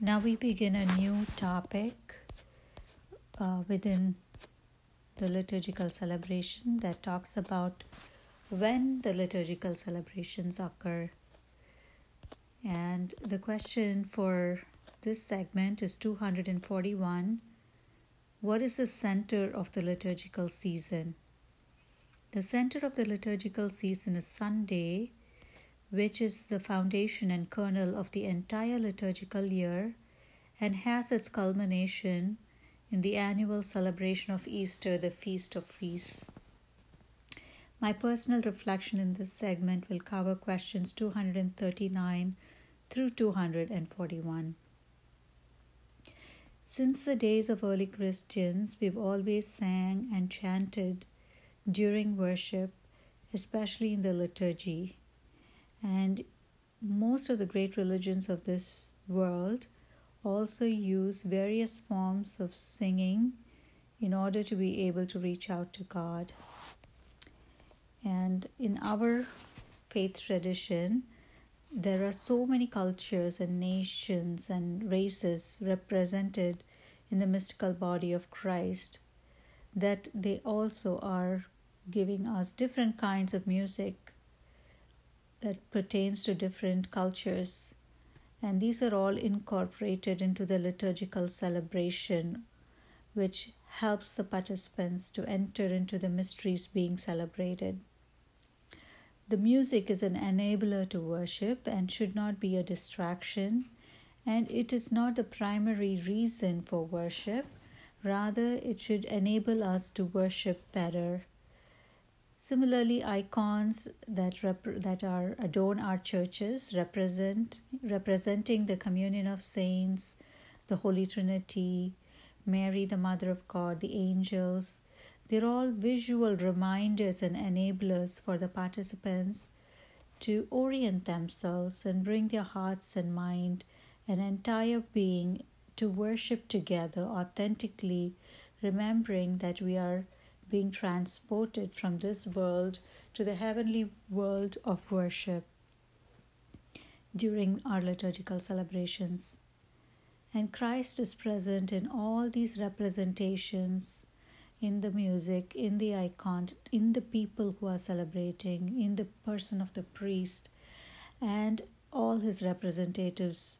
Now we begin a new topic uh, within the liturgical celebration that talks about when the liturgical celebrations occur. And the question for this segment is 241 What is the center of the liturgical season? The center of the liturgical season is Sunday which is the foundation and kernel of the entire liturgical year and has its culmination in the annual celebration of Easter, the Feast of Feasts. My personal reflection in this segment will cover questions 239 through 241. Since the days of early Christians, we've always sang and chanted during worship, especially in the liturgy. And most of the great religions of this world also use various forms of singing in order to be able to reach out to God. And in our faith tradition, there are so many cultures and nations and races represented in the mystical body of Christ that they also are giving us different kinds of music that pertains to different cultures. And these are all incorporated into the liturgical celebration, which helps the participants to enter into the mysteries being celebrated. The music is an enabler to worship and should not be a distraction, and it is not the primary reason for worship. Rather, it should enable us to worship better. Similarly, icons that rep- that are adorn our churches represent representing the communion of saints, the Holy Trinity, Mary, the Mother of God, the angels. They're all visual reminders and enablers for the participants to orient themselves and bring their hearts and mind and entire being to worship together authentically, remembering that we are being transported from this world to the heavenly world of worship during our liturgical celebrations. And Christ is present in all these representations in the music, in the icon, in the people who are celebrating, in the person of the priest, and all his representatives,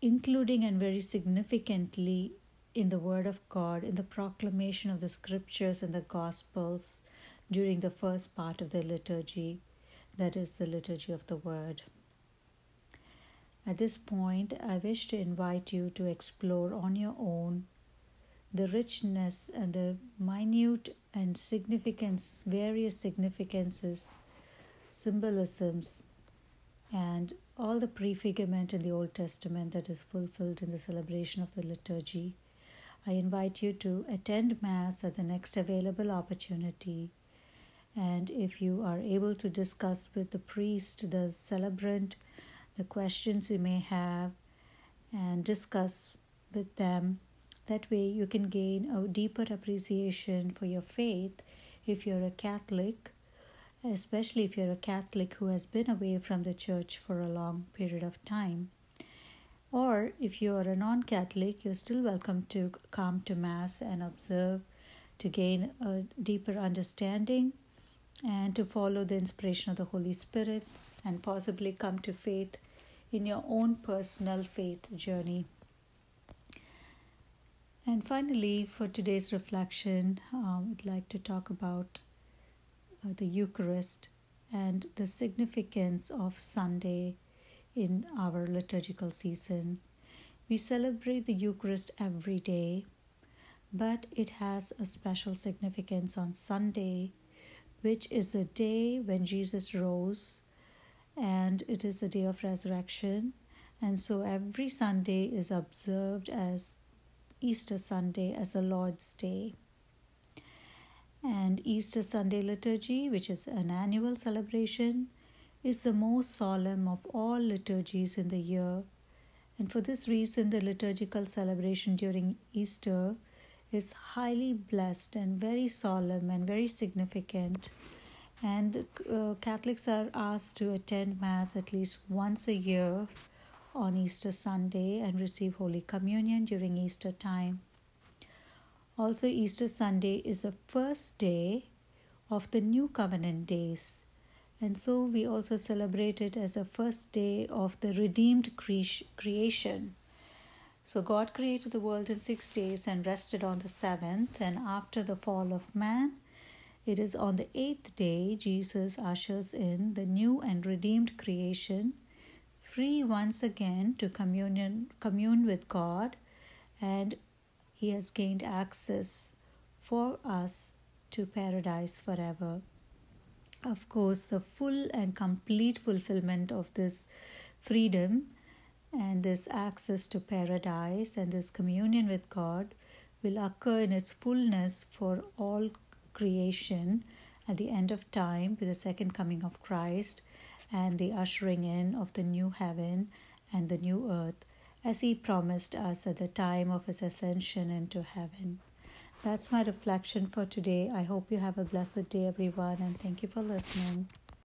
including and very significantly in the Word of God, in the proclamation of the Scriptures and the Gospels during the first part of the liturgy, that is, the liturgy of the Word. At this point, I wish to invite you to explore on your own the richness and the minute and significance, various significances, symbolisms, and all the prefigurement in the Old Testament that is fulfilled in the celebration of the liturgy I invite you to attend Mass at the next available opportunity. And if you are able to discuss with the priest, the celebrant, the questions you may have, and discuss with them, that way you can gain a deeper appreciation for your faith if you're a Catholic, especially if you're a Catholic who has been away from the church for a long period of time. Or if you are a non Catholic, you're still welcome to come to Mass and observe to gain a deeper understanding and to follow the inspiration of the Holy Spirit and possibly come to faith in your own personal faith journey. And finally, for today's reflection, um, I'd like to talk about uh, the Eucharist and the significance of Sunday in our liturgical season. We celebrate the Eucharist every day, but it has a special significance on Sunday, which is the day when Jesus rose, and it is the day of resurrection. And so every Sunday is observed as Easter Sunday, as the Lord's Day. And Easter Sunday liturgy, which is an annual celebration, is the most solemn of all liturgies in the year, and for this reason, the liturgical celebration during Easter is highly blessed and very solemn and very significant. And uh, Catholics are asked to attend Mass at least once a year on Easter Sunday and receive Holy Communion during Easter time. Also, Easter Sunday is the first day of the New Covenant days. And so we also celebrate it as the first day of the redeemed creation. So God created the world in six days and rested on the seventh. And after the fall of man, it is on the eighth day Jesus ushers in the new and redeemed creation, free once again to communion, commune with God, and he has gained access for us to paradise forever. Of course, the full and complete fulfillment of this freedom and this access to paradise and this communion with God will occur in its fullness for all creation at the end of time with the second coming of Christ and the ushering in of the new heaven and the new earth as he promised us at the time of his ascension into heaven. That's my reflection for today. I hope you have a blessed day, everyone, and thank you for listening.